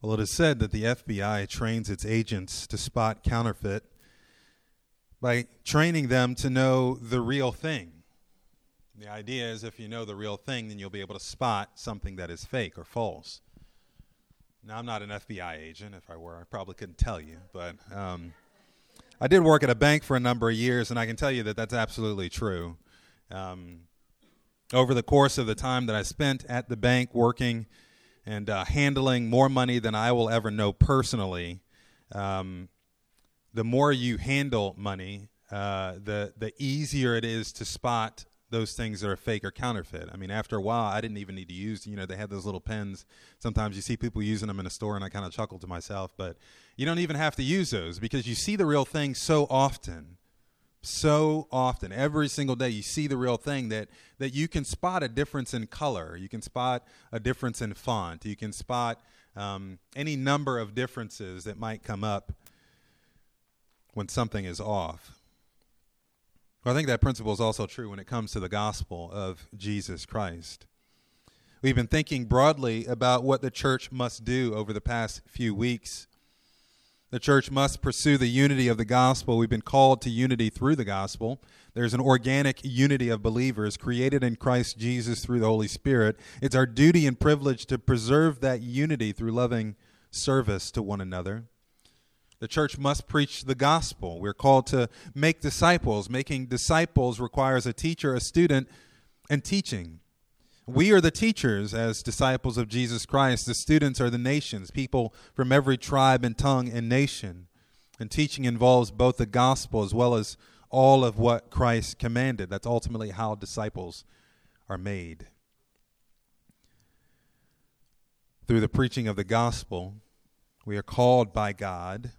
Well, it is said that the FBI trains its agents to spot counterfeit by training them to know the real thing. The idea is if you know the real thing, then you'll be able to spot something that is fake or false. Now, I'm not an FBI agent. If I were, I probably couldn't tell you. But um, I did work at a bank for a number of years, and I can tell you that that's absolutely true. Um, over the course of the time that I spent at the bank working and uh, handling more money than I will ever know personally, um, the more you handle money, uh, the the easier it is to spot those things that are fake or counterfeit. I mean, after a while, I didn't even need to use. You know, they had those little pens. Sometimes you see people using them in a store, and I kind of chuckle to myself. But you don't even have to use those because you see the real thing so often, so often, every single day. You see the real thing that that you can spot a difference in color. You can spot a difference in font. You can spot um, any number of differences that might come up when something is off. Well, I think that principle is also true when it comes to the gospel of Jesus Christ. We've been thinking broadly about what the church must do over the past few weeks. The church must pursue the unity of the gospel. We've been called to unity through the gospel. There's an organic unity of believers created in Christ Jesus through the Holy Spirit. It's our duty and privilege to preserve that unity through loving service to one another. The church must preach the gospel. We're called to make disciples. Making disciples requires a teacher, a student, and teaching. We are the teachers as disciples of Jesus Christ. The students are the nations, people from every tribe and tongue and nation. And teaching involves both the gospel as well as all of what Christ commanded. That's ultimately how disciples are made. Through the preaching of the gospel, we are called by God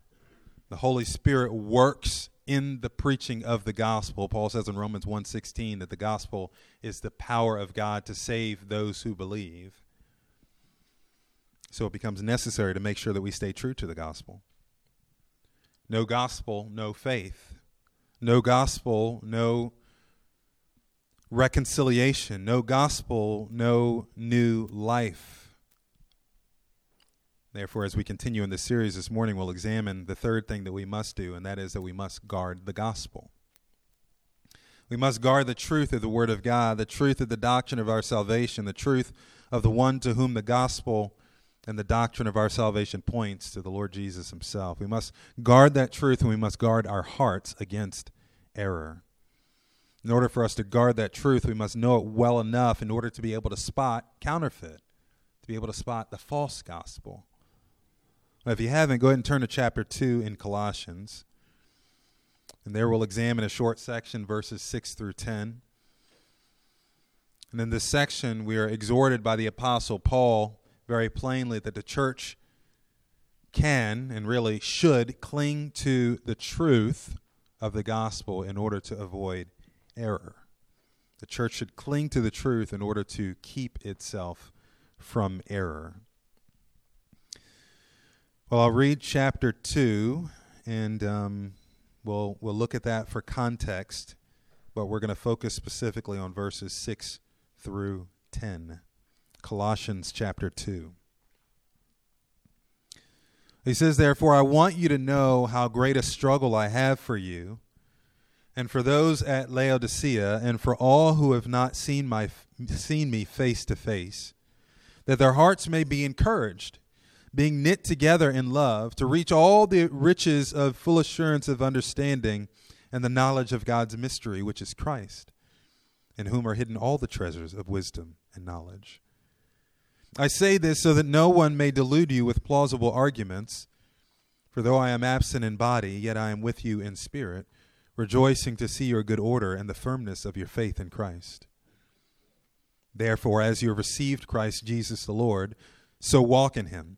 the Holy Spirit works in the preaching of the gospel. Paul says in Romans 1:16 that the gospel is the power of God to save those who believe. So it becomes necessary to make sure that we stay true to the gospel. No gospel, no faith. No gospel, no reconciliation. No gospel, no new life. Therefore, as we continue in this series this morning, we'll examine the third thing that we must do, and that is that we must guard the gospel. We must guard the truth of the Word of God, the truth of the doctrine of our salvation, the truth of the one to whom the gospel and the doctrine of our salvation points to the Lord Jesus Himself. We must guard that truth, and we must guard our hearts against error. In order for us to guard that truth, we must know it well enough in order to be able to spot counterfeit, to be able to spot the false gospel. If you haven't, go ahead and turn to chapter 2 in Colossians. And there we'll examine a short section, verses 6 through 10. And in this section, we are exhorted by the Apostle Paul very plainly that the church can and really should cling to the truth of the gospel in order to avoid error. The church should cling to the truth in order to keep itself from error. Well, I'll read chapter 2, and um, we'll, we'll look at that for context, but we're going to focus specifically on verses 6 through 10. Colossians chapter 2. He says, Therefore, I want you to know how great a struggle I have for you, and for those at Laodicea, and for all who have not seen, my, seen me face to face, that their hearts may be encouraged being knit together in love, to reach all the riches of full assurance of understanding and the knowledge of God's mystery, which is Christ, in whom are hidden all the treasures of wisdom and knowledge. I say this so that no one may delude you with plausible arguments. For though I am absent in body, yet I am with you in spirit, rejoicing to see your good order and the firmness of your faith in Christ. Therefore, as you have received Christ Jesus the Lord, so walk in him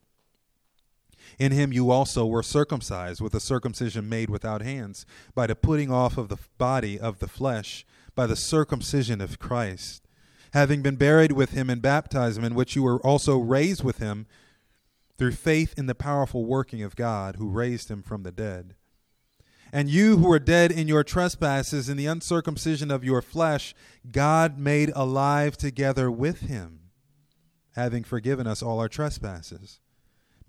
In him you also were circumcised with a circumcision made without hands, by the putting off of the body of the flesh, by the circumcision of Christ, having been buried with him in baptism, in which you were also raised with him through faith in the powerful working of God who raised him from the dead. And you who were dead in your trespasses and the uncircumcision of your flesh, God made alive together with him, having forgiven us all our trespasses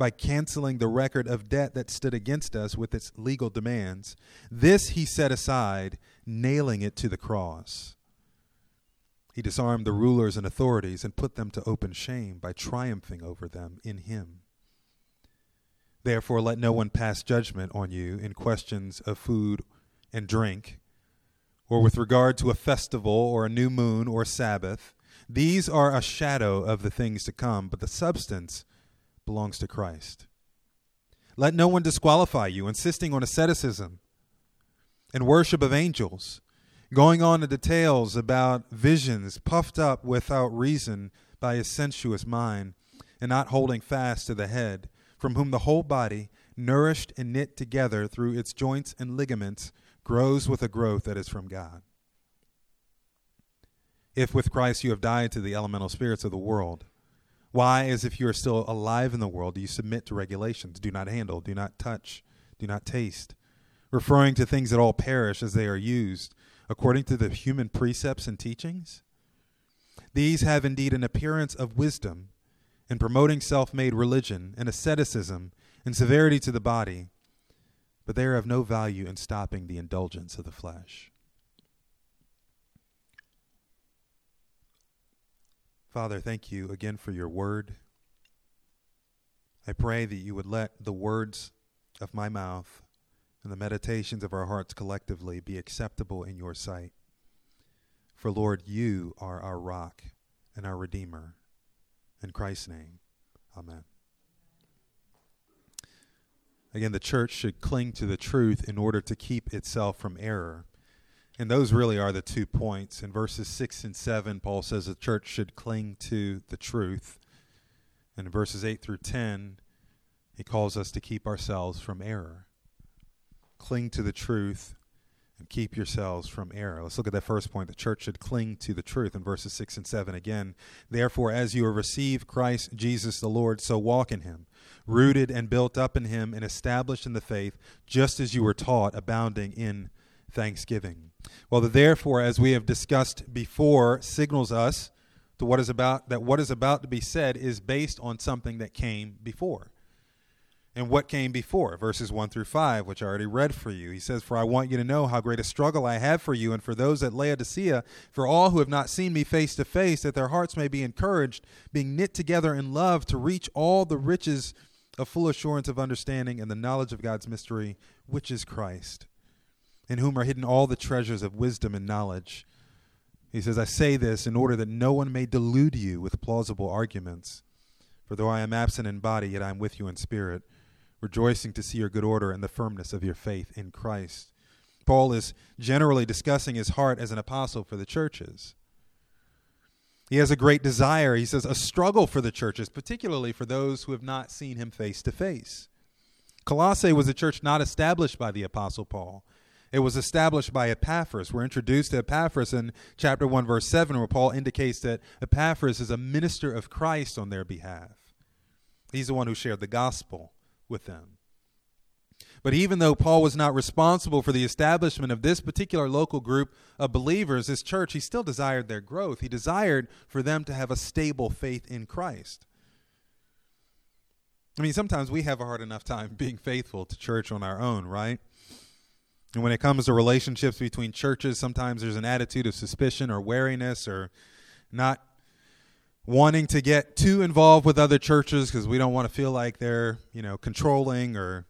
by canceling the record of debt that stood against us with its legal demands. This he set aside, nailing it to the cross. He disarmed the rulers and authorities and put them to open shame by triumphing over them in him. Therefore, let no one pass judgment on you in questions of food and drink, or with regard to a festival, or a new moon, or Sabbath. These are a shadow of the things to come, but the substance belongs to Christ. Let no one disqualify you, insisting on asceticism and worship of angels, going on to details about visions puffed up without reason by a sensuous mind, and not holding fast to the head, from whom the whole body, nourished and knit together through its joints and ligaments, grows with a growth that is from God. If with Christ you have died to the elemental spirits of the world, why, as if you are still alive in the world, do you submit to regulations? Do not handle, do not touch, do not taste, referring to things that all perish as they are used, according to the human precepts and teachings? These have indeed an appearance of wisdom in promoting self made religion and asceticism and severity to the body, but they are of no value in stopping the indulgence of the flesh. Father, thank you again for your word. I pray that you would let the words of my mouth and the meditations of our hearts collectively be acceptable in your sight. For, Lord, you are our rock and our Redeemer. In Christ's name, amen. Again, the church should cling to the truth in order to keep itself from error. And those really are the two points. In verses 6 and 7, Paul says the church should cling to the truth. And in verses 8 through 10, he calls us to keep ourselves from error. Cling to the truth and keep yourselves from error. Let's look at that first point. The church should cling to the truth in verses 6 and 7 again. Therefore, as you have received Christ Jesus the Lord, so walk in him, rooted and built up in him and established in the faith, just as you were taught, abounding in thanksgiving. Well, the therefore, as we have discussed before, signals us to what is about that what is about to be said is based on something that came before. And what came before? Verses 1 through 5, which I already read for you. He says, For I want you to know how great a struggle I have for you and for those at Laodicea, for all who have not seen me face to face, that their hearts may be encouraged, being knit together in love, to reach all the riches of full assurance of understanding and the knowledge of God's mystery, which is Christ in whom are hidden all the treasures of wisdom and knowledge. He says, I say this in order that no one may delude you with plausible arguments. For though I am absent in body, yet I am with you in spirit, rejoicing to see your good order and the firmness of your faith in Christ. Paul is generally discussing his heart as an apostle for the churches. He has a great desire, he says, a struggle for the churches, particularly for those who have not seen him face to face. Colossae was a church not established by the apostle Paul. It was established by Epaphras. We're introduced to Epaphras in chapter 1, verse 7, where Paul indicates that Epaphras is a minister of Christ on their behalf. He's the one who shared the gospel with them. But even though Paul was not responsible for the establishment of this particular local group of believers, this church, he still desired their growth. He desired for them to have a stable faith in Christ. I mean, sometimes we have a hard enough time being faithful to church on our own, right? And when it comes to relationships between churches, sometimes there's an attitude of suspicion or wariness or not wanting to get too involved with other churches because we don't want to feel like they're, you know, controlling or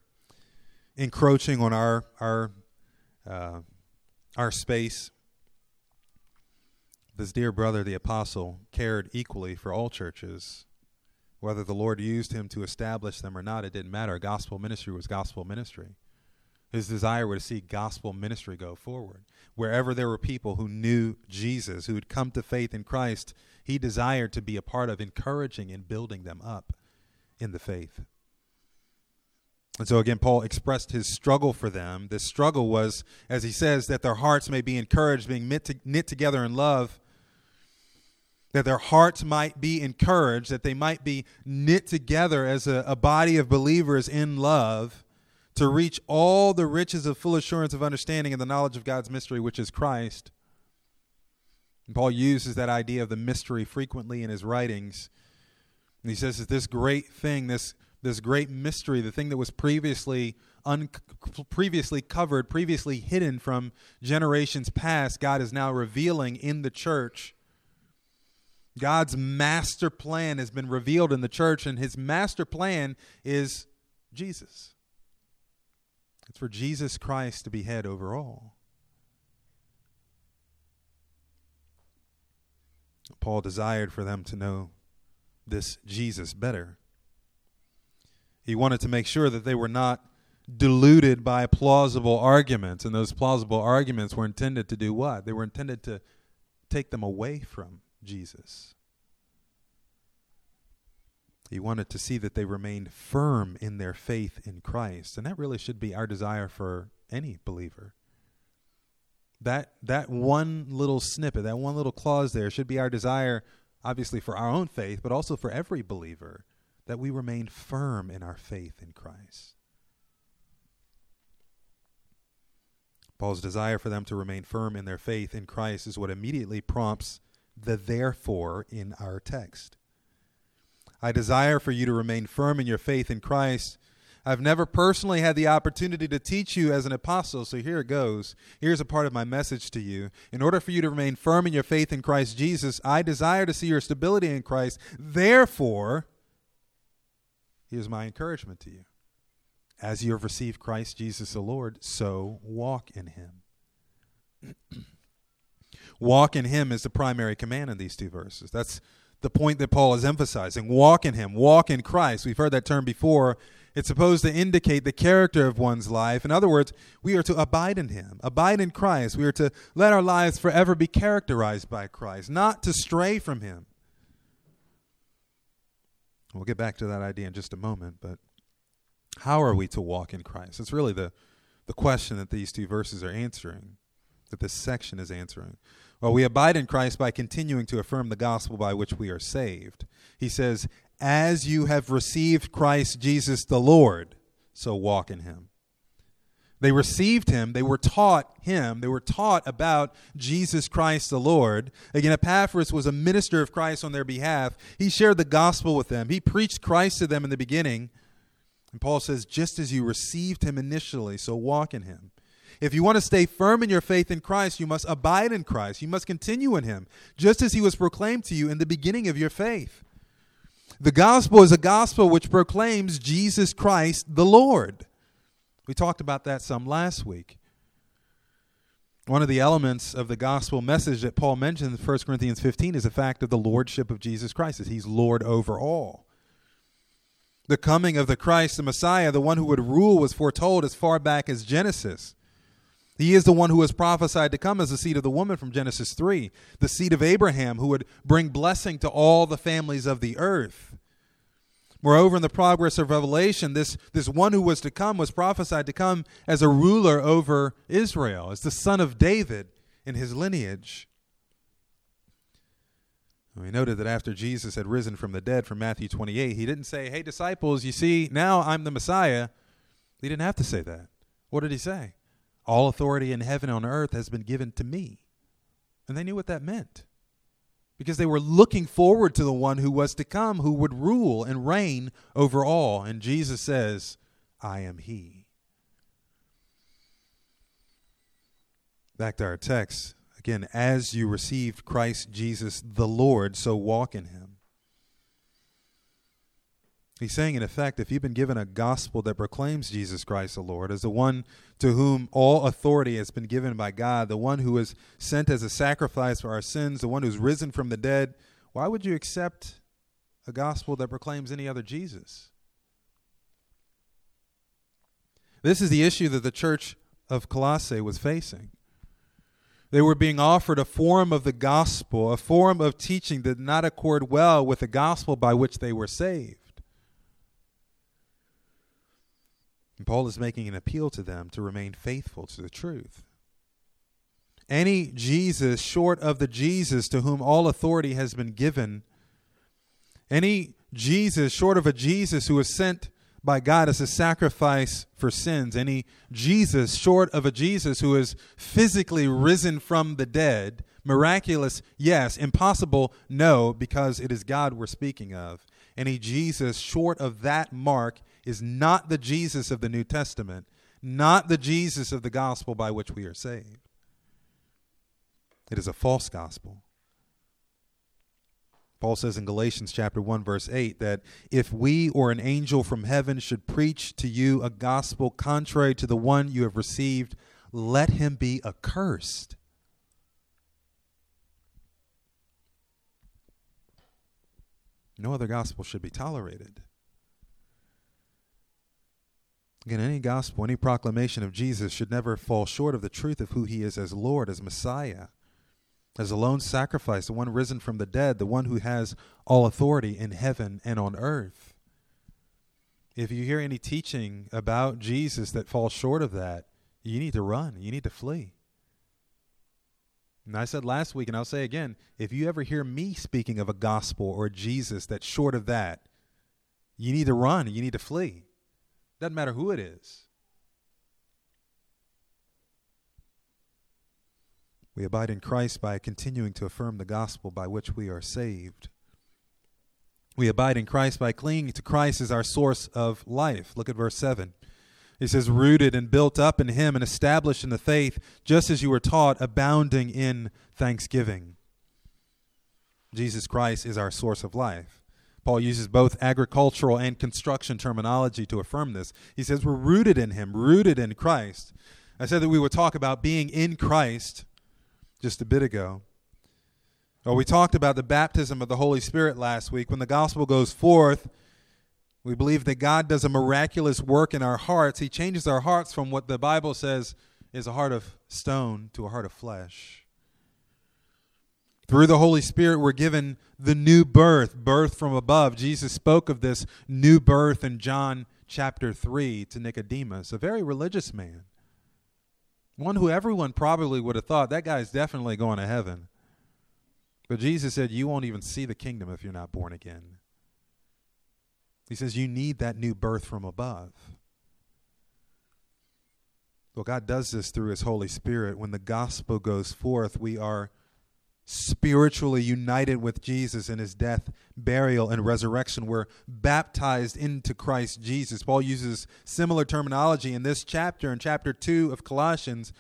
encroaching on our our uh, our space. This dear brother, the apostle, cared equally for all churches. Whether the Lord used him to establish them or not, it didn't matter. Gospel ministry was gospel ministry. His desire was to see gospel ministry go forward. Wherever there were people who knew Jesus, who had come to faith in Christ, he desired to be a part of encouraging and building them up in the faith. And so again, Paul expressed his struggle for them. This struggle was, as he says, that their hearts may be encouraged, being knit, to, knit together in love, that their hearts might be encouraged, that they might be knit together as a, a body of believers in love to reach all the riches of full assurance of understanding and the knowledge of God's mystery, which is Christ. And Paul uses that idea of the mystery frequently in his writings. And he says that this great thing, this this great mystery, the thing that was previously un- previously covered, previously hidden from generations past, God is now revealing in the church. God's master plan has been revealed in the church, and his master plan is Jesus. It's for Jesus Christ to be head over all. Paul desired for them to know this Jesus better. He wanted to make sure that they were not deluded by plausible arguments, and those plausible arguments were intended to do what? They were intended to take them away from Jesus. He wanted to see that they remained firm in their faith in Christ, and that really should be our desire for any believer. That that one little snippet, that one little clause there should be our desire obviously for our own faith, but also for every believer that we remain firm in our faith in Christ. Paul's desire for them to remain firm in their faith in Christ is what immediately prompts the therefore in our text. I desire for you to remain firm in your faith in Christ. I've never personally had the opportunity to teach you as an apostle, so here it goes. Here's a part of my message to you. In order for you to remain firm in your faith in Christ Jesus, I desire to see your stability in Christ. Therefore, Here's my encouragement to you. As you have received Christ Jesus the Lord, so walk in him. walk in him is the primary command in these two verses. That's the point that Paul is emphasizing. Walk in him, walk in Christ. We've heard that term before. It's supposed to indicate the character of one's life. In other words, we are to abide in him, abide in Christ. We are to let our lives forever be characterized by Christ, not to stray from him. We'll get back to that idea in just a moment, but how are we to walk in Christ? It's really the, the question that these two verses are answering, that this section is answering. Well, we abide in Christ by continuing to affirm the gospel by which we are saved. He says, As you have received Christ Jesus the Lord, so walk in him. They received him. They were taught him. They were taught about Jesus Christ the Lord. Again, Epaphras was a minister of Christ on their behalf. He shared the gospel with them. He preached Christ to them in the beginning. And Paul says, just as you received him initially, so walk in him. If you want to stay firm in your faith in Christ, you must abide in Christ. You must continue in him, just as he was proclaimed to you in the beginning of your faith. The gospel is a gospel which proclaims Jesus Christ the Lord. We talked about that some last week. One of the elements of the gospel message that Paul mentions in 1 Corinthians 15 is the fact of the lordship of Jesus Christ, that he's Lord over all. The coming of the Christ, the Messiah, the one who would rule, was foretold as far back as Genesis. He is the one who was prophesied to come as the seed of the woman from Genesis 3, the seed of Abraham, who would bring blessing to all the families of the earth. Moreover, in the progress of Revelation, this, this one who was to come was prophesied to come as a ruler over Israel, as the son of David in his lineage. We noted that after Jesus had risen from the dead from Matthew 28, he didn't say, Hey, disciples, you see, now I'm the Messiah. He didn't have to say that. What did he say? All authority in heaven and on earth has been given to me. And they knew what that meant because they were looking forward to the one who was to come, who would rule and reign over all. And Jesus says, I am he. Back to our text. Again, as you received Christ Jesus the Lord, so walk in him. He's saying, in effect, if you've been given a gospel that proclaims Jesus Christ the Lord as the one to whom all authority has been given by God, the one who was sent as a sacrifice for our sins, the one who's risen from the dead, why would you accept a gospel that proclaims any other Jesus? This is the issue that the church of Colossae was facing. They were being offered a form of the gospel, a form of teaching that did not accord well with the gospel by which they were saved. And Paul is making an appeal to them to remain faithful to the truth. Any Jesus short of the Jesus to whom all authority has been given, any Jesus short of a Jesus who was sent by God as a sacrifice for sins, any Jesus short of a Jesus who is physically risen from the dead, miraculous, yes, impossible, no, because it is God we're speaking of. Any Jesus short of that mark is not the Jesus of the New Testament, not the Jesus of the gospel by which we are saved. It is a false gospel. Paul says in Galatians chapter 1 verse 8 that if we or an angel from heaven should preach to you a gospel contrary to the one you have received, let him be accursed. No other gospel should be tolerated. Again, any gospel, any proclamation of Jesus should never fall short of the truth of who he is as Lord, as Messiah as a lone sacrifice, the one risen from the dead, the one who has all authority in heaven and on earth. If you hear any teaching about Jesus that falls short of that, you need to run. You need to flee. And I said last week, and I'll say again if you ever hear me speaking of a gospel or a Jesus that's short of that, you need to run. You need to flee. Doesn't matter who it is. We abide in Christ by continuing to affirm the gospel by which we are saved. We abide in Christ by clinging to Christ as our source of life. Look at verse 7. He says, rooted and built up in Him and established in the faith, just as you were taught, abounding in thanksgiving. Jesus Christ is our source of life. Paul uses both agricultural and construction terminology to affirm this. He says, We're rooted in Him, rooted in Christ. I said that we would talk about being in Christ just a bit ago. Well, we talked about the baptism of the Holy Spirit last week. When the gospel goes forth, we believe that God does a miraculous work in our hearts. He changes our hearts from what the Bible says is a heart of stone to a heart of flesh. Through the Holy Spirit, we're given the new birth, birth from above. Jesus spoke of this new birth in John chapter 3 to Nicodemus, a very religious man. One who everyone probably would have thought that guy's definitely going to heaven. But Jesus said, You won't even see the kingdom if you're not born again. He says, You need that new birth from above. Well, God does this through His Holy Spirit. When the gospel goes forth, we are spiritually united with Jesus in his death, burial, and resurrection. We're baptized into Christ Jesus. Paul uses similar terminology in this chapter, in chapter 2 of Colossians.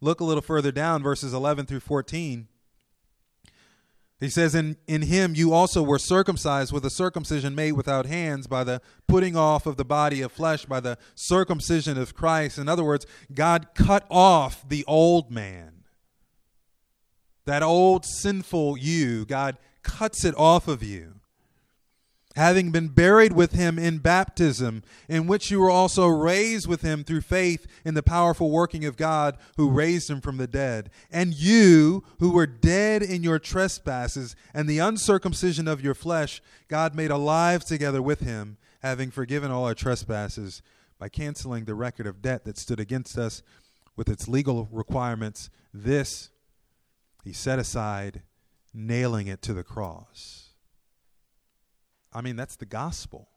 Look a little further down, verses 11 through 14. He says, in, in him you also were circumcised with a circumcision made without hands by the putting off of the body of flesh by the circumcision of Christ. In other words, God cut off the old man that old sinful you, God cuts it off of you. Having been buried with him in baptism, in which you were also raised with him through faith in the powerful working of God who raised him from the dead. And you, who were dead in your trespasses and the uncircumcision of your flesh, God made alive together with him, having forgiven all our trespasses by canceling the record of debt that stood against us with its legal requirements. This he set aside, nailing it to the cross. I mean, that's the gospel.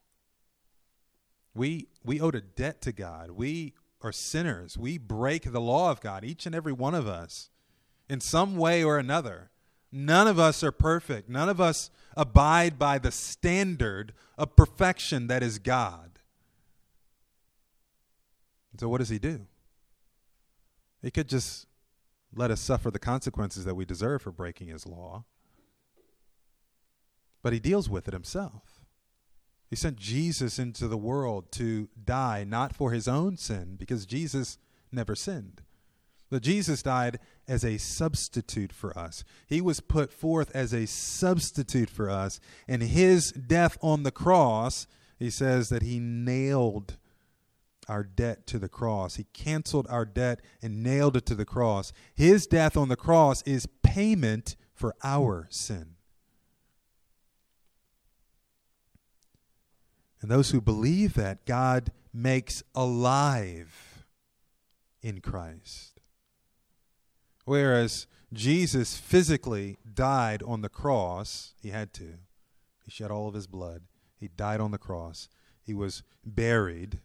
We, we owed a debt to God. We are sinners. We break the law of God, each and every one of us, in some way or another. None of us are perfect. None of us abide by the standard of perfection that is God. So, what does He do? He could just let us suffer the consequences that we deserve for breaking his law. But he deals with it himself. He sent Jesus into the world to die not for his own sin, because Jesus never sinned. But Jesus died as a substitute for us. He was put forth as a substitute for us. And his death on the cross, he says that he nailed our debt to the cross. He canceled our debt and nailed it to the cross. His death on the cross is payment for our sin. And those who believe that, God makes alive in Christ. Whereas Jesus physically died on the cross, he had to. He shed all of his blood. He died on the cross. He was buried.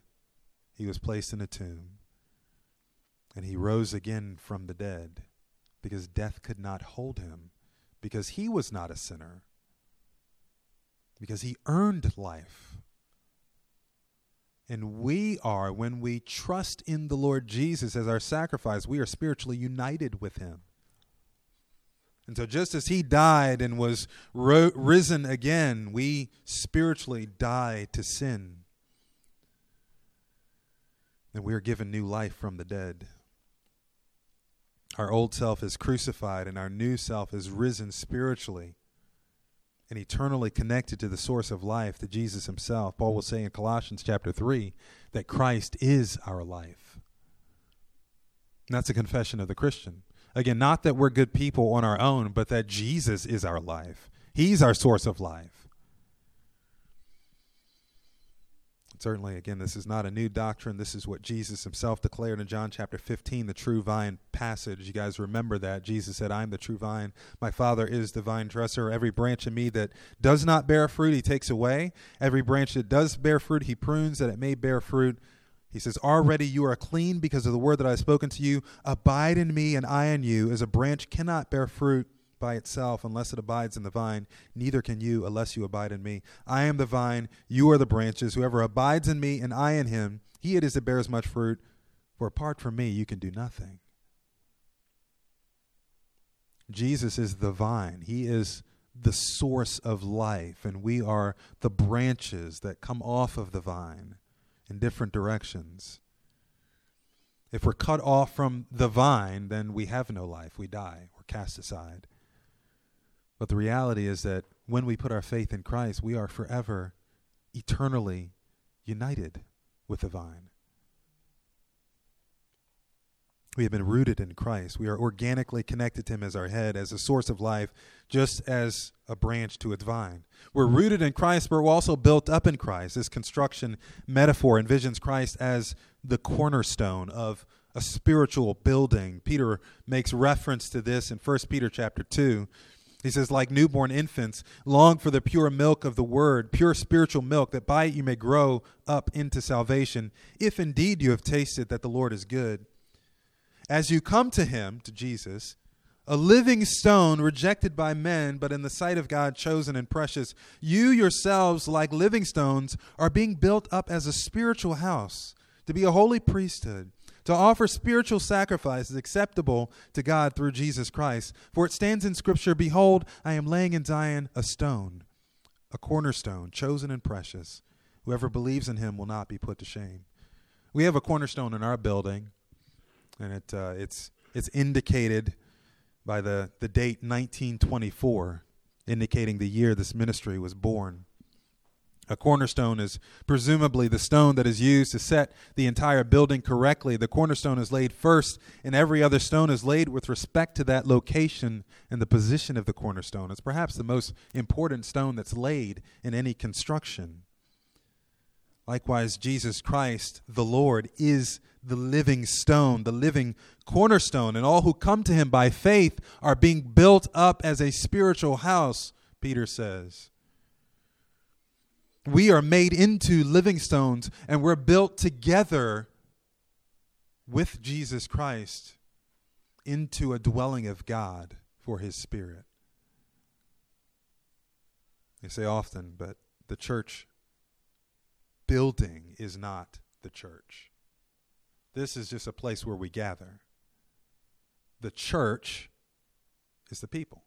He was placed in a tomb. And he rose again from the dead because death could not hold him, because he was not a sinner, because he earned life. And we are, when we trust in the Lord Jesus as our sacrifice, we are spiritually united with him. And so, just as he died and was ro- risen again, we spiritually die to sin. And we are given new life from the dead. Our old self is crucified, and our new self is risen spiritually and eternally connected to the source of life, to Jesus himself. Paul will say in Colossians chapter 3 that Christ is our life. And that's a confession of the Christian. Again, not that we're good people on our own, but that Jesus is our life. He's our source of life. Certainly, again, this is not a new doctrine. This is what Jesus himself declared in John chapter 15, the true vine passage. You guys remember that. Jesus said, I am the true vine. My Father is the vine dresser. Every branch in me that does not bear fruit, he takes away. Every branch that does bear fruit, he prunes that it may bear fruit. He says, Already you are clean because of the word that I have spoken to you. Abide in me, and I in you, as a branch cannot bear fruit by itself unless it abides in the vine, neither can you unless you abide in me. I am the vine, you are the branches. Whoever abides in me and I in him, he it is that bears much fruit, for apart from me you can do nothing. Jesus is the vine. He is the source of life, and we are the branches that come off of the vine in different directions. If we're cut off from the vine, then we have no life. We die. We're cast aside. But the reality is that when we put our faith in Christ, we are forever, eternally united with the vine. We have been rooted in Christ. We are organically connected to Him as our head, as a source of life, just as a branch to its vine. We're rooted in Christ, but we're also built up in Christ. This construction metaphor envisions Christ as the cornerstone of a spiritual building. Peter makes reference to this in 1 Peter chapter 2 he says, like newborn infants, long for the pure milk of the word, pure spiritual milk, that by it you may grow up into salvation, if indeed you have tasted that the Lord is good. As you come to him, to Jesus, a living stone rejected by men, but in the sight of God chosen and precious, you yourselves, like living stones, are being built up as a spiritual house, to be a holy priesthood to offer spiritual sacrifices acceptable to God through Jesus Christ. For it stands in Scripture Behold, I am laying in Zion a stone, a cornerstone, chosen and precious. Whoever believes in him will not be put to shame. We have a cornerstone in our building, and it, uh, it's, it's indicated by the, the date 1924, indicating the year this ministry was born. A cornerstone is presumably the stone that is used to set the entire building correctly. The cornerstone is laid first, and every other stone is laid with respect to that location and the position of the cornerstone. It's perhaps the most important stone that's laid in any construction. Likewise, Jesus Christ, the Lord, is the living stone, the living cornerstone, and all who come to him by faith are being built up as a spiritual house, Peter says. We are made into living stones and we're built together with Jesus Christ into a dwelling of God for his Spirit. They say often, but the church building is not the church. This is just a place where we gather. The church is the people.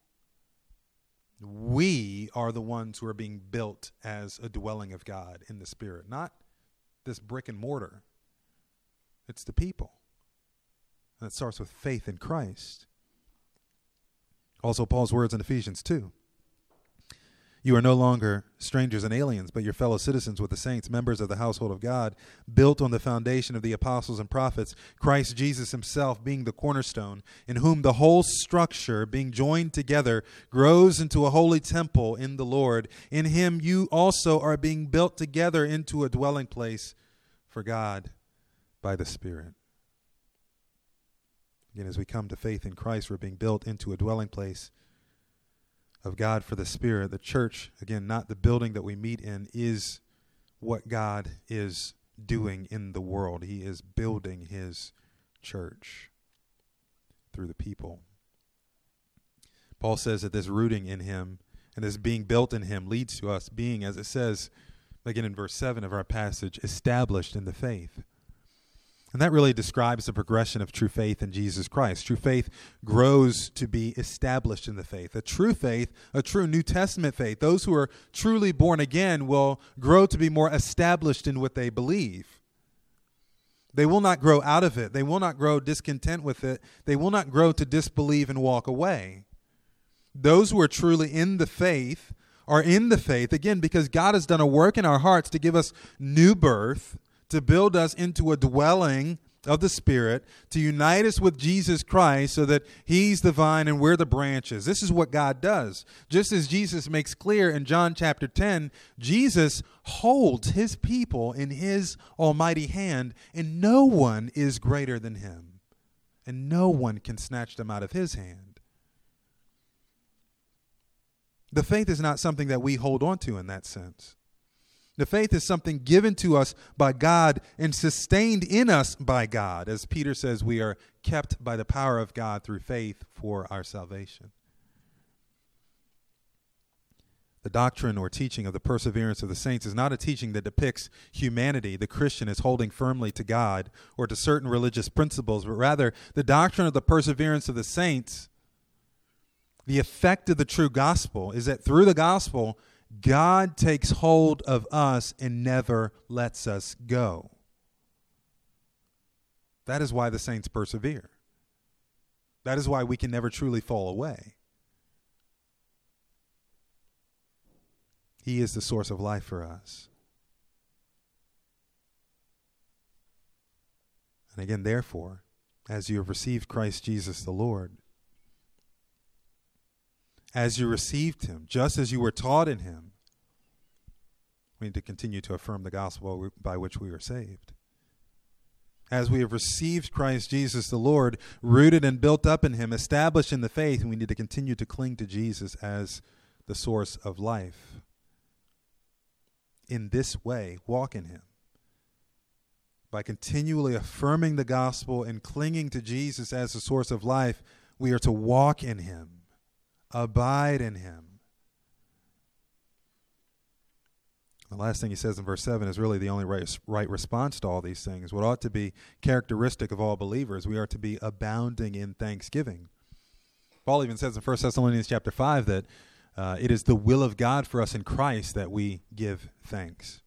We are the ones who are being built as a dwelling of God in the Spirit, not this brick and mortar. It's the people. And it starts with faith in Christ. Also, Paul's words in Ephesians 2. You are no longer strangers and aliens, but your fellow citizens with the saints, members of the household of God, built on the foundation of the apostles and prophets, Christ Jesus himself being the cornerstone, in whom the whole structure, being joined together, grows into a holy temple in the Lord. In him you also are being built together into a dwelling place for God by the Spirit. Again, as we come to faith in Christ, we're being built into a dwelling place of God for the Spirit. The church, again, not the building that we meet in, is what God is doing in the world. He is building His church through the people. Paul says that this rooting in Him and this being built in Him leads to us being, as it says again in verse 7 of our passage, established in the faith. And that really describes the progression of true faith in Jesus Christ. True faith grows to be established in the faith. A true faith, a true New Testament faith, those who are truly born again will grow to be more established in what they believe. They will not grow out of it. They will not grow discontent with it. They will not grow to disbelieve and walk away. Those who are truly in the faith are in the faith, again, because God has done a work in our hearts to give us new birth to build us into a dwelling of the Spirit, to unite us with Jesus Christ so that He's the vine and we're the branches. This is what God does. Just as Jesus makes clear in John chapter 10, Jesus holds His people in His almighty hand, and no one is greater than Him, and no one can snatch them out of His hand. The faith is not something that we hold on to in that sense. The faith is something given to us by God and sustained in us by God. As Peter says, we are kept by the power of God through faith for our salvation. The doctrine or teaching of the perseverance of the saints is not a teaching that depicts humanity, the Christian, as holding firmly to God or to certain religious principles, but rather the doctrine of the perseverance of the saints, the effect of the true gospel, is that through the gospel, God takes hold of us and never lets us go. That is why the saints persevere. That is why we can never truly fall away. He is the source of life for us. And again, therefore, as you have received Christ Jesus the Lord, as you received him, just as you were taught in him. We need to continue to affirm the gospel by which we are saved. As we have received Christ Jesus the Lord, rooted and built up in him, established in the faith, we need to continue to cling to Jesus as the source of life. In this way, walk in him. By continually affirming the gospel and clinging to Jesus as the source of life, we are to walk in him Abide in him. The last thing he says in verse 7 is really the only right, right response to all these things. What ought to be characteristic of all believers, we are to be abounding in thanksgiving. Paul even says in 1 Thessalonians chapter 5 that uh, it is the will of God for us in Christ that we give thanks.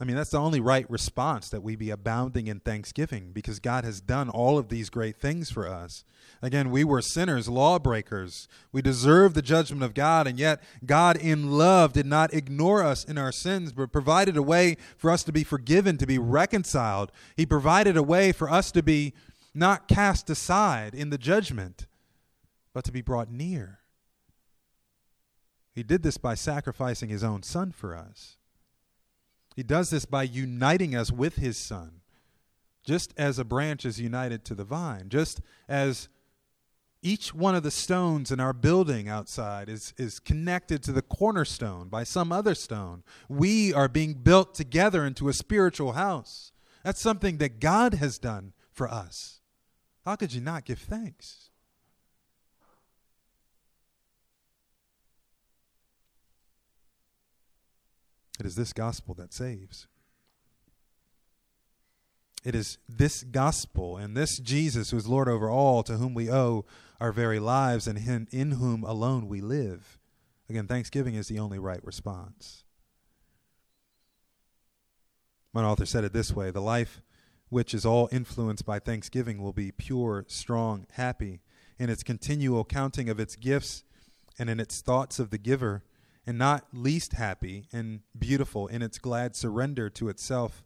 I mean, that's the only right response that we be abounding in thanksgiving because God has done all of these great things for us. Again, we were sinners, lawbreakers. We deserved the judgment of God, and yet God, in love, did not ignore us in our sins, but provided a way for us to be forgiven, to be reconciled. He provided a way for us to be not cast aside in the judgment, but to be brought near. He did this by sacrificing his own son for us. He does this by uniting us with his son, just as a branch is united to the vine, just as each one of the stones in our building outside is, is connected to the cornerstone by some other stone. We are being built together into a spiritual house. That's something that God has done for us. How could you not give thanks? It is this gospel that saves. It is this gospel and this Jesus who is Lord over all, to whom we owe our very lives and in, in whom alone we live. Again, thanksgiving is the only right response. One author said it this way The life which is all influenced by thanksgiving will be pure, strong, happy in its continual counting of its gifts and in its thoughts of the giver, and not least happy and beautiful in its glad surrender to itself,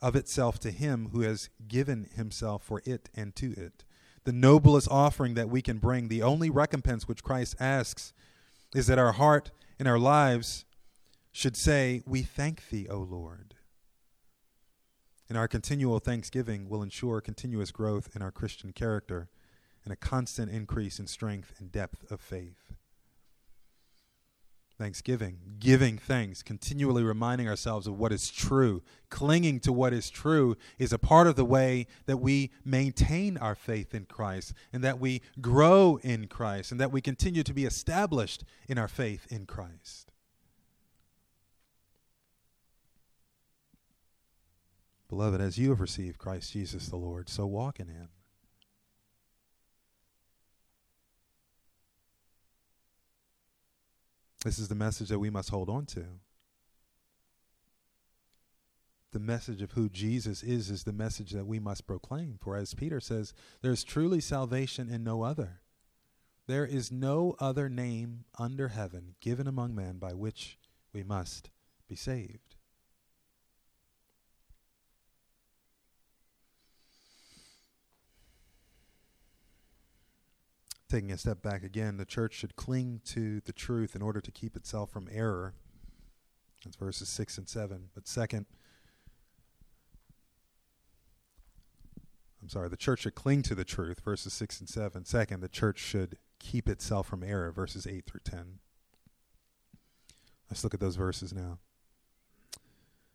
of itself to Him who has given Himself for it and to it. The noblest offering that we can bring, the only recompense which Christ asks, is that our heart and our lives should say, We thank Thee, O Lord. And our continual thanksgiving will ensure continuous growth in our Christian character and a constant increase in strength and depth of faith. Thanksgiving, giving thanks, continually reminding ourselves of what is true, clinging to what is true is a part of the way that we maintain our faith in Christ and that we grow in Christ and that we continue to be established in our faith in Christ. Beloved, as you have received Christ Jesus the Lord, so walk in him. This is the message that we must hold on to. The message of who Jesus is is the message that we must proclaim. For as Peter says, there is truly salvation in no other. There is no other name under heaven given among men by which we must be saved. Taking a step back again, the church should cling to the truth in order to keep itself from error. That's verses 6 and 7. But second, I'm sorry, the church should cling to the truth, verses 6 and 7. Second, the church should keep itself from error, verses 8 through 10. Let's look at those verses now.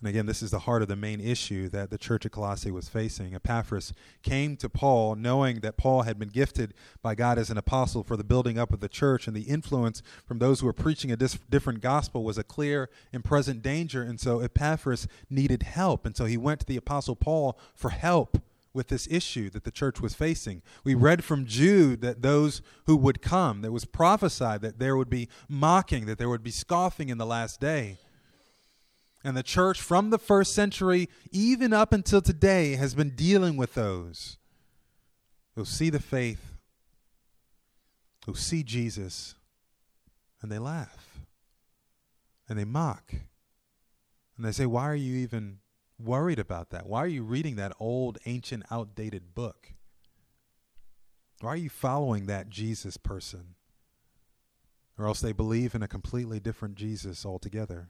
And again, this is the heart of the main issue that the church at Colossae was facing. Epaphras came to Paul knowing that Paul had been gifted by God as an apostle for the building up of the church, and the influence from those who were preaching a dis- different gospel was a clear and present danger. And so Epaphras needed help. And so he went to the apostle Paul for help with this issue that the church was facing. We read from Jude that those who would come, that was prophesied that there would be mocking, that there would be scoffing in the last day. And the church from the first century, even up until today, has been dealing with those who see the faith, who see Jesus, and they laugh and they mock. And they say, Why are you even worried about that? Why are you reading that old, ancient, outdated book? Why are you following that Jesus person? Or else they believe in a completely different Jesus altogether.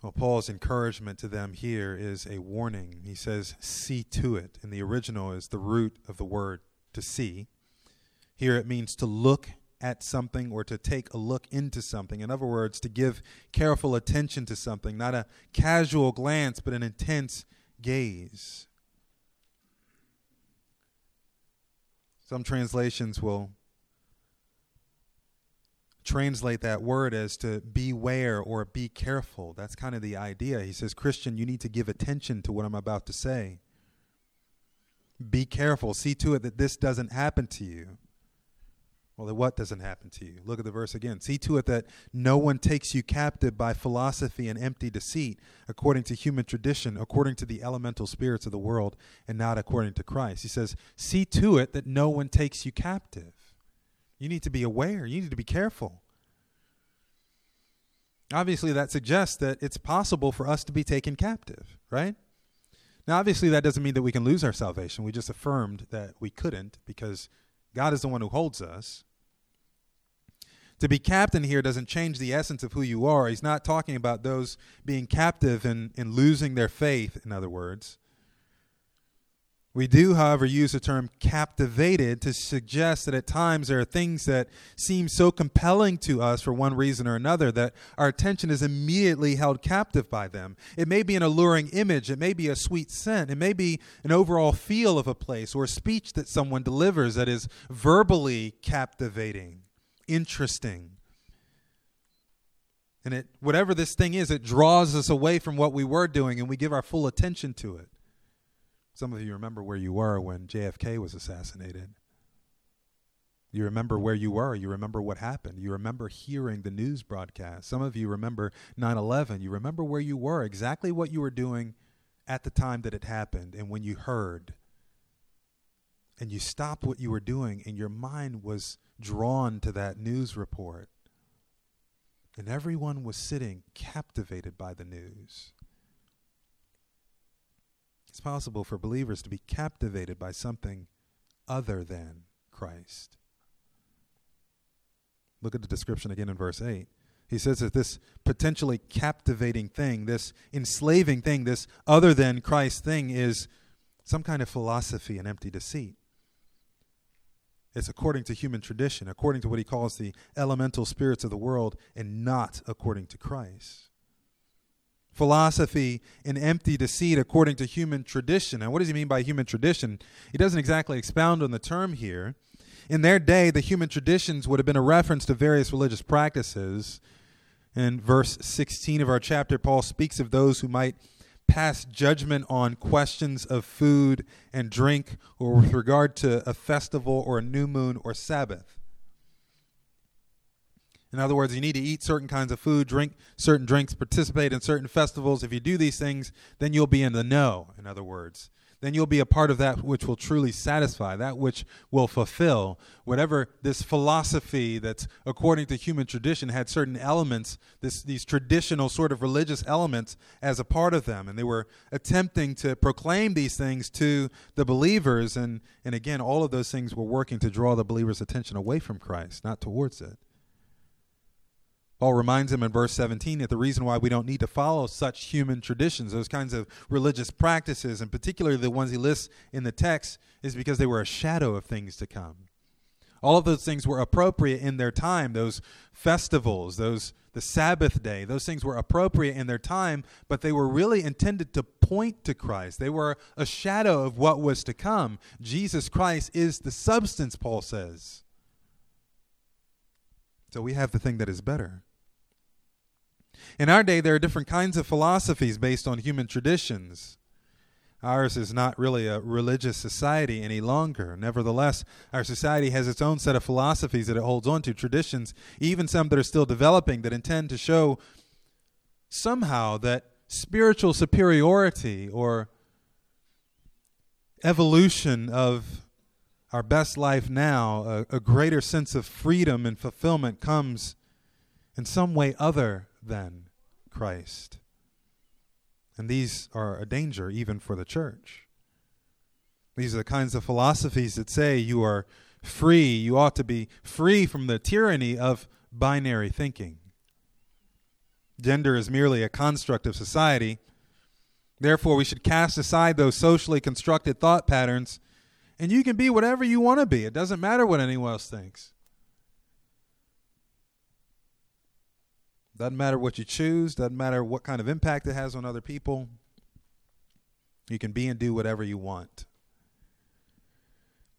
Well, Paul's encouragement to them here is a warning. He says, see to it. And the original is the root of the word to see. Here it means to look at something or to take a look into something. In other words, to give careful attention to something, not a casual glance, but an intense gaze. Some translations will translate that word as to beware or be careful. That's kind of the idea. He says, Christian, you need to give attention to what I'm about to say. Be careful. See to it that this doesn't happen to you. Well, what doesn't happen to you? Look at the verse again. See to it that no one takes you captive by philosophy and empty deceit, according to human tradition, according to the elemental spirits of the world, and not according to Christ. He says, See to it that no one takes you captive. You need to be aware. You need to be careful. Obviously, that suggests that it's possible for us to be taken captive, right? Now, obviously, that doesn't mean that we can lose our salvation. We just affirmed that we couldn't because God is the one who holds us. To be captain here doesn't change the essence of who you are. He's not talking about those being captive and, and losing their faith, in other words. We do, however, use the term captivated to suggest that at times there are things that seem so compelling to us for one reason or another that our attention is immediately held captive by them. It may be an alluring image, it may be a sweet scent, it may be an overall feel of a place or a speech that someone delivers that is verbally captivating, interesting. And it whatever this thing is, it draws us away from what we were doing and we give our full attention to it. Some of you remember where you were when JFK was assassinated. You remember where you were. You remember what happened. You remember hearing the news broadcast. Some of you remember 9 11. You remember where you were, exactly what you were doing at the time that it happened and when you heard. And you stopped what you were doing, and your mind was drawn to that news report. And everyone was sitting captivated by the news. It's possible for believers to be captivated by something other than Christ. Look at the description again in verse 8. He says that this potentially captivating thing, this enslaving thing, this other than Christ thing is some kind of philosophy and empty deceit. It's according to human tradition, according to what he calls the elemental spirits of the world, and not according to Christ. Philosophy and empty deceit according to human tradition. Now, what does he mean by human tradition? He doesn't exactly expound on the term here. In their day, the human traditions would have been a reference to various religious practices. In verse 16 of our chapter, Paul speaks of those who might pass judgment on questions of food and drink or with regard to a festival or a new moon or Sabbath. In other words, you need to eat certain kinds of food, drink certain drinks, participate in certain festivals. If you do these things, then you'll be in the know, in other words then you'll be a part of that which will truly satisfy, that which will fulfill. Whatever this philosophy that's according to human tradition had certain elements, this, these traditional sort of religious elements as a part of them. And they were attempting to proclaim these things to the believers. And, and again, all of those things were working to draw the believer's attention away from Christ, not towards it. Paul reminds him in verse 17 that the reason why we don't need to follow such human traditions, those kinds of religious practices, and particularly the ones he lists in the text, is because they were a shadow of things to come. All of those things were appropriate in their time, those festivals, those the Sabbath day, those things were appropriate in their time, but they were really intended to point to Christ. They were a shadow of what was to come. Jesus Christ is the substance, Paul says. So we have the thing that is better. In our day, there are different kinds of philosophies based on human traditions. Ours is not really a religious society any longer. Nevertheless, our society has its own set of philosophies that it holds on to, traditions, even some that are still developing, that intend to show somehow that spiritual superiority or evolution of our best life now, a, a greater sense of freedom and fulfillment comes in some way other than Christ. And these are a danger even for the church. These are the kinds of philosophies that say you are free, you ought to be free from the tyranny of binary thinking. Gender is merely a construct of society. Therefore, we should cast aside those socially constructed thought patterns, and you can be whatever you want to be. It doesn't matter what anyone else thinks. Doesn't matter what you choose, doesn't matter what kind of impact it has on other people. You can be and do whatever you want.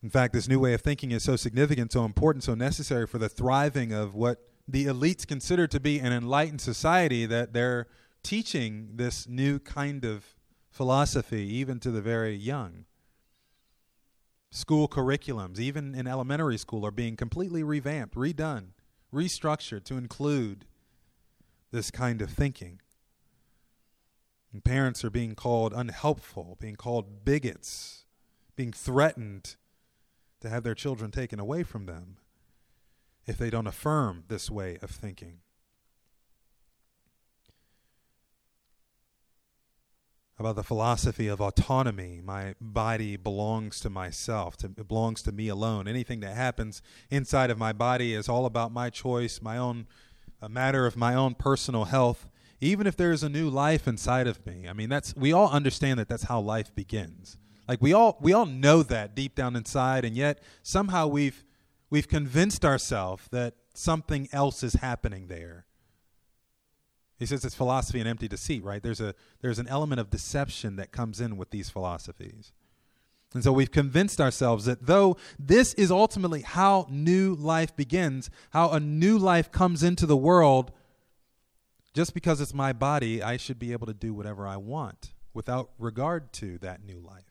In fact, this new way of thinking is so significant, so important, so necessary for the thriving of what the elites consider to be an enlightened society that they're teaching this new kind of philosophy even to the very young. School curriculums, even in elementary school, are being completely revamped, redone, restructured to include this kind of thinking. And parents are being called unhelpful, being called bigots, being threatened to have their children taken away from them if they don't affirm this way of thinking. About the philosophy of autonomy. My body belongs to myself, to, it belongs to me alone. Anything that happens inside of my body is all about my choice, my own a matter of my own personal health, even if there's a new life inside of me. I mean, that's we all understand that that's how life begins. Like we all we all know that deep down inside, and yet somehow we've we've convinced ourselves that something else is happening there. He says it's philosophy and empty deceit, right? There's a there's an element of deception that comes in with these philosophies. And so we've convinced ourselves that though this is ultimately how new life begins, how a new life comes into the world, just because it's my body, I should be able to do whatever I want without regard to that new life.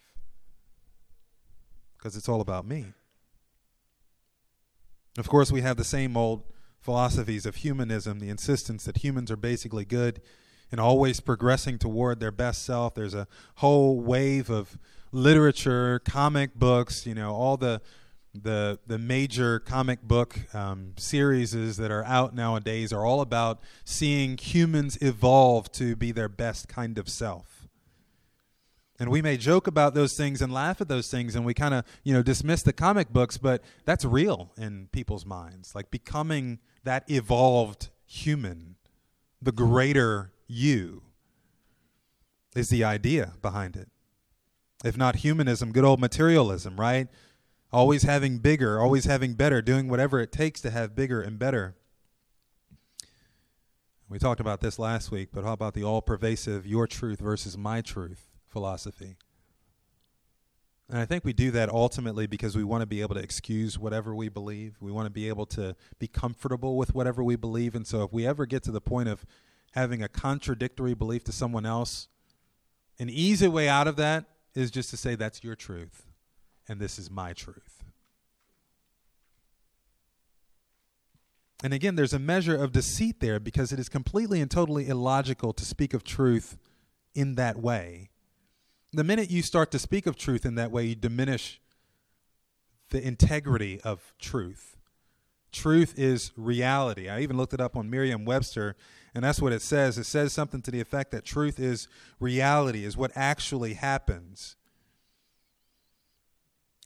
because it's all about me. Of course, we have the same old philosophies of humanism, the insistence that humans are basically good and always progressing toward their best self. There's a whole wave of literature, comic books, you know, all the the the major comic book um, series that are out nowadays are all about seeing humans evolve to be their best kind of self. And we may joke about those things and laugh at those things, and we kind of you know dismiss the comic books, but that's real in people's minds. Like becoming that evolved human, the greater you, is the idea behind it. If not humanism, good old materialism, right? always having bigger, always having better, doing whatever it takes to have bigger and better. We talked about this last week, but how about the all pervasive your truth versus my truth philosophy? And I think we do that ultimately because we want to be able to excuse whatever we believe. We want to be able to be comfortable with whatever we believe. And so if we ever get to the point of having a contradictory belief to someone else, an easy way out of that is just to say that's your truth and this is my truth. And again, there's a measure of deceit there because it is completely and totally illogical to speak of truth in that way. The minute you start to speak of truth in that way, you diminish the integrity of truth. Truth is reality. I even looked it up on Merriam Webster, and that's what it says. It says something to the effect that truth is reality, is what actually happens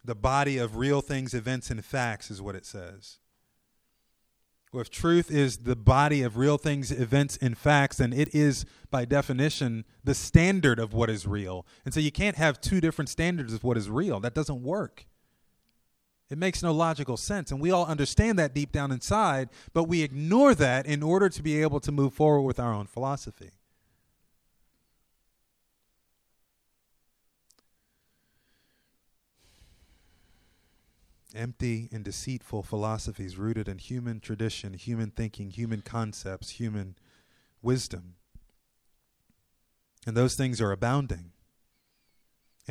the body of real things, events, and facts, is what it says. Well, if truth is the body of real things, events, and facts, then it is, by definition, the standard of what is real. And so you can't have two different standards of what is real. That doesn't work. It makes no logical sense. And we all understand that deep down inside, but we ignore that in order to be able to move forward with our own philosophy. empty and deceitful philosophies rooted in human tradition, human thinking, human concepts, human wisdom. And those things are abounding.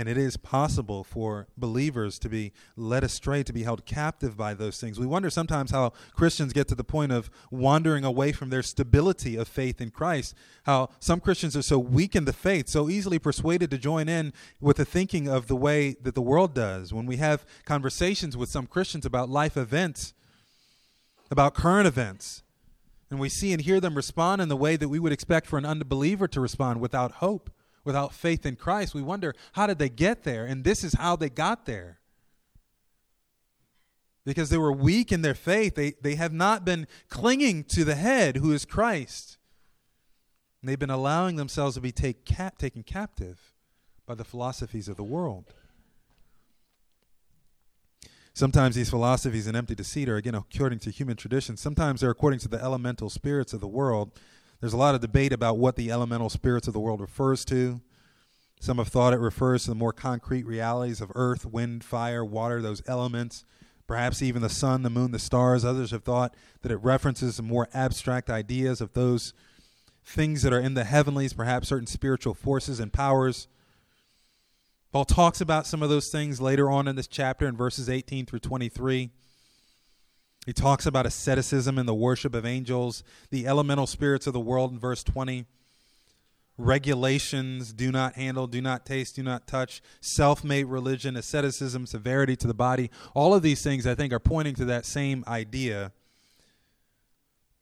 And it is possible for believers to be led astray, to be held captive by those things. We wonder sometimes how Christians get to the point of wandering away from their stability of faith in Christ. How some Christians are so weak in the faith, so easily persuaded to join in with the thinking of the way that the world does. When we have conversations with some Christians about life events, about current events, and we see and hear them respond in the way that we would expect for an unbeliever to respond without hope without faith in Christ, we wonder how did they get there? And this is how they got there. Because they were weak in their faith, they, they have not been clinging to the head who is Christ. And they've been allowing themselves to be take cap, taken captive by the philosophies of the world. Sometimes these philosophies and empty deceit are, again, according to human tradition. Sometimes they're according to the elemental spirits of the world there's a lot of debate about what the elemental spirits of the world refers to. Some have thought it refers to the more concrete realities of earth, wind, fire, water, those elements, perhaps even the sun, the moon, the stars. Others have thought that it references the more abstract ideas of those things that are in the heavenlies, perhaps certain spiritual forces and powers. Paul talks about some of those things later on in this chapter in verses 18 through 23. He talks about asceticism and the worship of angels, the elemental spirits of the world in verse 20. Regulations, do not handle, do not taste, do not touch, self made religion, asceticism, severity to the body. All of these things, I think, are pointing to that same idea.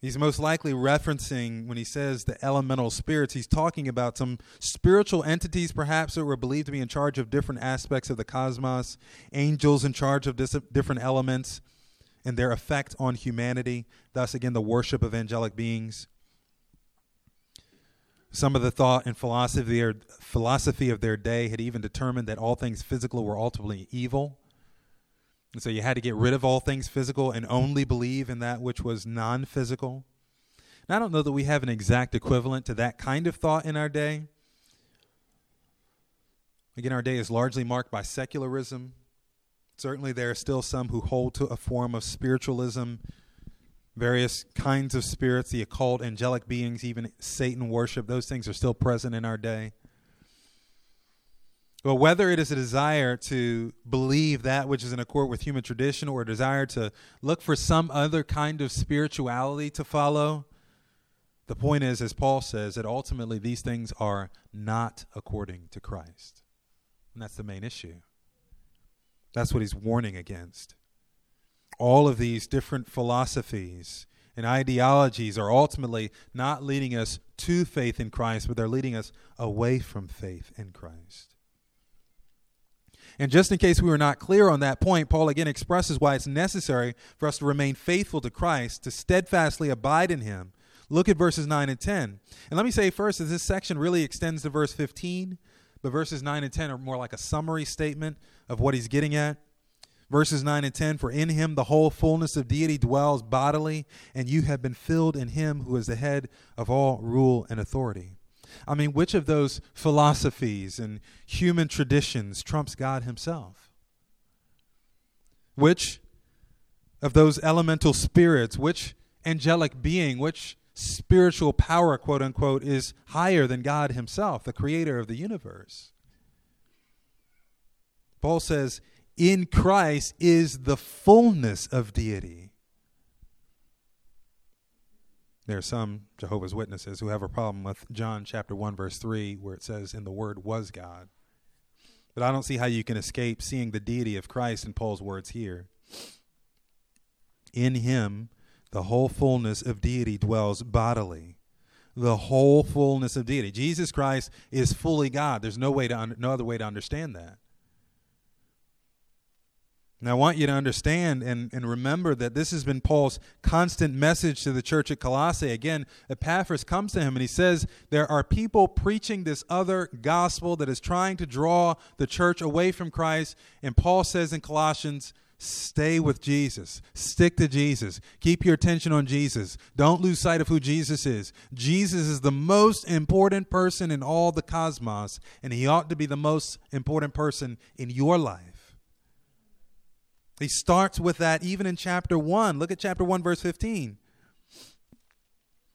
He's most likely referencing, when he says the elemental spirits, he's talking about some spiritual entities, perhaps, that were believed to be in charge of different aspects of the cosmos, angels in charge of different elements and their effect on humanity, thus, again, the worship of angelic beings. Some of the thought and philosophy, or philosophy of their day had even determined that all things physical were ultimately evil. And so you had to get rid of all things physical and only believe in that which was non physical. Now, I don't know that we have an exact equivalent to that kind of thought in our day. Again, our day is largely marked by secularism, Certainly, there are still some who hold to a form of spiritualism, various kinds of spirits, the occult, angelic beings, even Satan worship. Those things are still present in our day. Well, whether it is a desire to believe that which is in accord with human tradition or a desire to look for some other kind of spirituality to follow, the point is, as Paul says, that ultimately these things are not according to Christ. And that's the main issue. That's what he's warning against. All of these different philosophies and ideologies are ultimately not leading us to faith in Christ, but they're leading us away from faith in Christ. And just in case we were not clear on that point, Paul again expresses why it's necessary for us to remain faithful to Christ, to steadfastly abide in him. Look at verses 9 and 10. And let me say first that this section really extends to verse 15, but verses 9 and 10 are more like a summary statement of what he's getting at. Verses 9 and 10 For in him the whole fullness of deity dwells bodily, and you have been filled in him who is the head of all rule and authority. I mean, which of those philosophies and human traditions trumps God Himself? Which of those elemental spirits, which angelic being, which spiritual power, quote unquote, is higher than God Himself, the creator of the universe? Paul says, in Christ is the fullness of deity. There are some Jehovah's Witnesses who have a problem with John chapter 1 verse 3 where it says in the word was God. But I don't see how you can escape seeing the deity of Christ in Paul's words here. In him the whole fullness of deity dwells bodily. The whole fullness of deity. Jesus Christ is fully God. There's no way to un- no other way to understand that. And I want you to understand and, and remember that this has been Paul's constant message to the church at Colossae. Again, Epaphras comes to him and he says, There are people preaching this other gospel that is trying to draw the church away from Christ. And Paul says in Colossians, Stay with Jesus. Stick to Jesus. Keep your attention on Jesus. Don't lose sight of who Jesus is. Jesus is the most important person in all the cosmos, and he ought to be the most important person in your life. He starts with that even in chapter 1. Look at chapter 1, verse 15.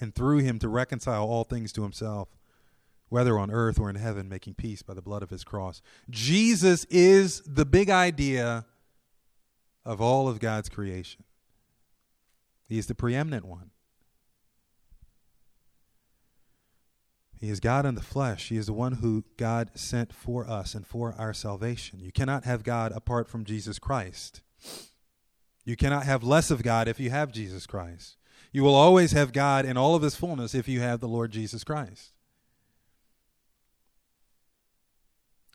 and through him to reconcile all things to himself, whether on earth or in heaven, making peace by the blood of his cross. Jesus is the big idea of all of God's creation. He is the preeminent one. He is God in the flesh. He is the one who God sent for us and for our salvation. You cannot have God apart from Jesus Christ. You cannot have less of God if you have Jesus Christ. You will always have God in all of his fullness if you have the Lord Jesus Christ.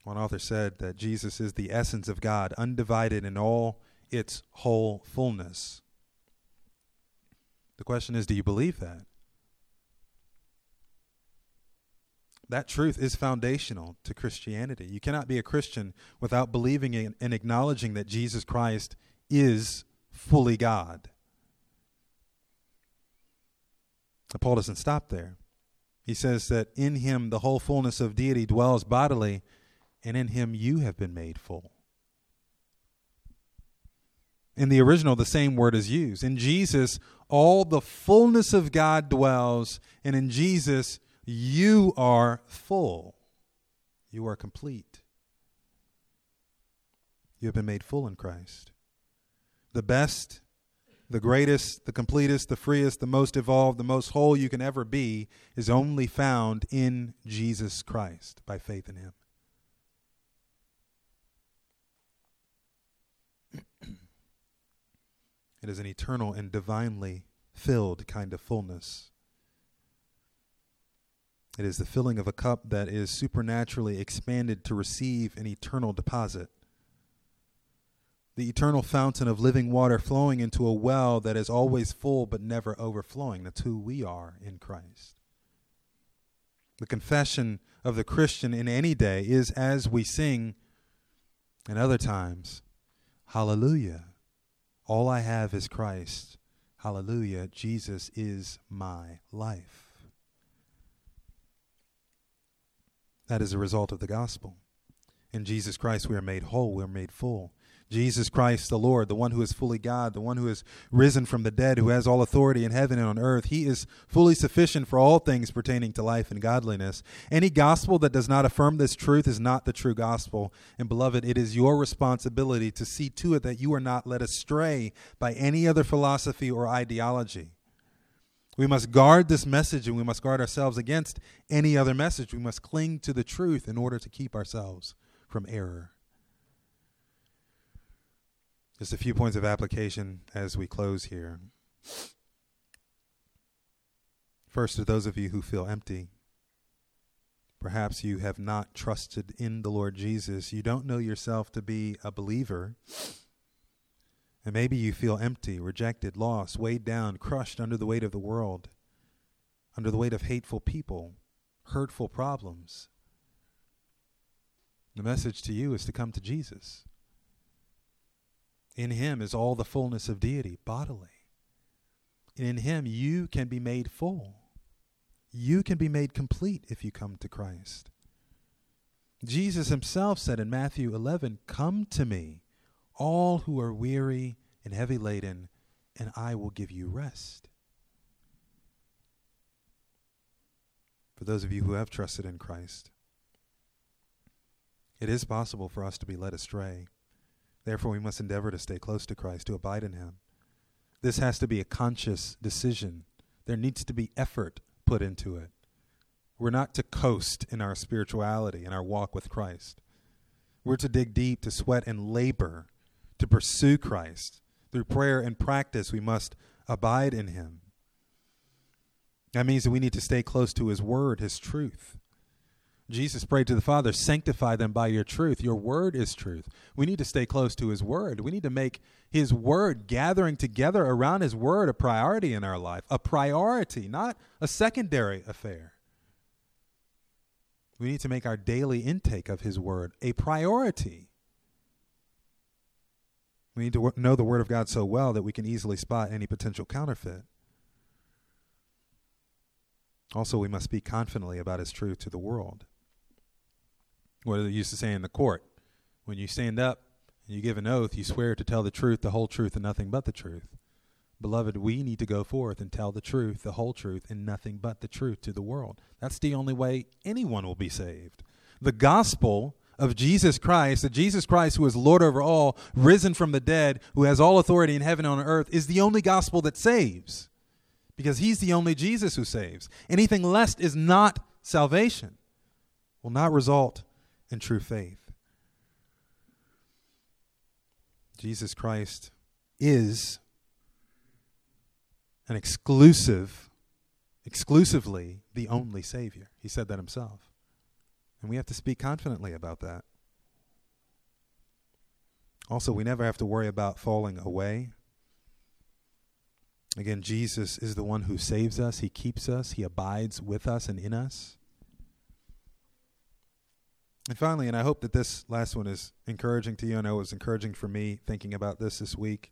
One author said that Jesus is the essence of God, undivided in all its whole fullness. The question is do you believe that? That truth is foundational to Christianity. You cannot be a Christian without believing in and acknowledging that Jesus Christ is fully God. But Paul doesn't stop there. He says that in him the whole fullness of deity dwells bodily, and in him you have been made full. In the original, the same word is used. In Jesus, all the fullness of God dwells, and in Jesus, you are full. You are complete. You have been made full in Christ the best, the greatest, the completest, the freest, the most evolved, the most whole you can ever be is only found in Jesus Christ by faith in Him. it is an eternal and divinely filled kind of fullness. It is the filling of a cup that is supernaturally expanded to receive an eternal deposit the eternal fountain of living water flowing into a well that is always full but never overflowing. That's who we are in Christ. The confession of the Christian in any day is as we sing, And other times, hallelujah. All I have is Christ. Hallelujah. Jesus is my life. That is a result of the gospel. In Jesus Christ, we are made whole, we are made full. Jesus Christ the Lord, the one who is fully God, the one who is risen from the dead, who has all authority in heaven and on earth. He is fully sufficient for all things pertaining to life and godliness. Any gospel that does not affirm this truth is not the true gospel. And beloved, it is your responsibility to see to it that you are not led astray by any other philosophy or ideology. We must guard this message and we must guard ourselves against any other message. We must cling to the truth in order to keep ourselves from error. Just a few points of application as we close here. First, to those of you who feel empty, perhaps you have not trusted in the Lord Jesus. You don't know yourself to be a believer. And maybe you feel empty, rejected, lost, weighed down, crushed under the weight of the world, under the weight of hateful people, hurtful problems. The message to you is to come to Jesus. In him is all the fullness of deity bodily. In him you can be made full. You can be made complete if you come to Christ. Jesus himself said in Matthew 11, Come to me, all who are weary and heavy laden, and I will give you rest. For those of you who have trusted in Christ, it is possible for us to be led astray. Therefore, we must endeavor to stay close to Christ, to abide in Him. This has to be a conscious decision. There needs to be effort put into it. We're not to coast in our spirituality, in our walk with Christ. We're to dig deep, to sweat and labor, to pursue Christ. Through prayer and practice, we must abide in Him. That means that we need to stay close to His Word, His truth. Jesus prayed to the Father, sanctify them by your truth. Your word is truth. We need to stay close to his word. We need to make his word, gathering together around his word, a priority in our life, a priority, not a secondary affair. We need to make our daily intake of his word a priority. We need to know the word of God so well that we can easily spot any potential counterfeit. Also, we must speak confidently about his truth to the world what they used to say in the court. When you stand up and you give an oath, you swear to tell the truth, the whole truth, and nothing but the truth. Beloved, we need to go forth and tell the truth, the whole truth, and nothing but the truth to the world. That's the only way anyone will be saved. The gospel of Jesus Christ, the Jesus Christ who is Lord over all, risen from the dead, who has all authority in heaven and on earth, is the only gospel that saves. Because he's the only Jesus who saves. Anything less is not salvation, will not result and true faith. Jesus Christ is an exclusive, exclusively the only Savior. He said that himself. And we have to speak confidently about that. Also, we never have to worry about falling away. Again, Jesus is the one who saves us, He keeps us, He abides with us and in us. And finally, and I hope that this last one is encouraging to you. and it was encouraging for me thinking about this this week.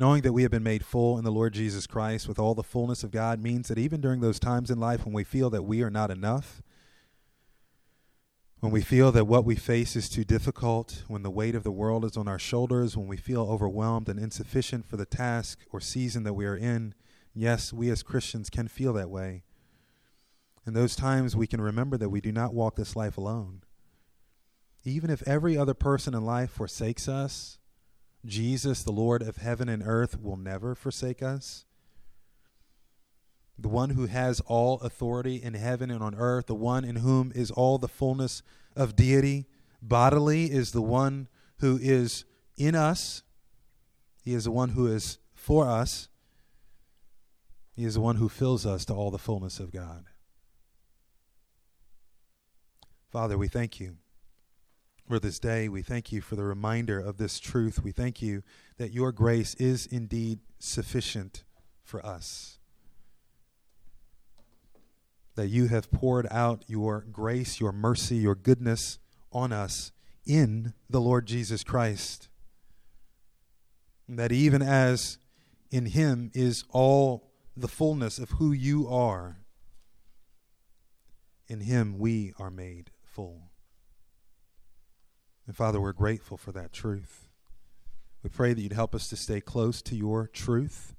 Knowing that we have been made full in the Lord Jesus Christ with all the fullness of God means that even during those times in life when we feel that we are not enough, when we feel that what we face is too difficult, when the weight of the world is on our shoulders, when we feel overwhelmed and insufficient for the task or season that we are in, yes, we as Christians can feel that way. In those times, we can remember that we do not walk this life alone. Even if every other person in life forsakes us, Jesus, the Lord of heaven and earth, will never forsake us. The one who has all authority in heaven and on earth, the one in whom is all the fullness of deity bodily, is the one who is in us. He is the one who is for us. He is the one who fills us to all the fullness of God. Father, we thank you for this day. We thank you for the reminder of this truth. We thank you that your grace is indeed sufficient for us. That you have poured out your grace, your mercy, your goodness on us in the Lord Jesus Christ. And that even as in him is all the fullness of who you are, in him we are made full. And Father, we're grateful for that truth. We pray that you'd help us to stay close to your truth,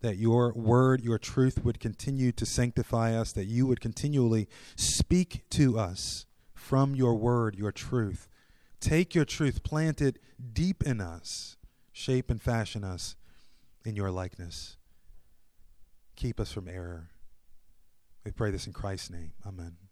that your word, your truth would continue to sanctify us, that you would continually speak to us from your word, your truth. Take your truth, plant it deep in us, shape and fashion us in your likeness. Keep us from error. We pray this in Christ's name. Amen.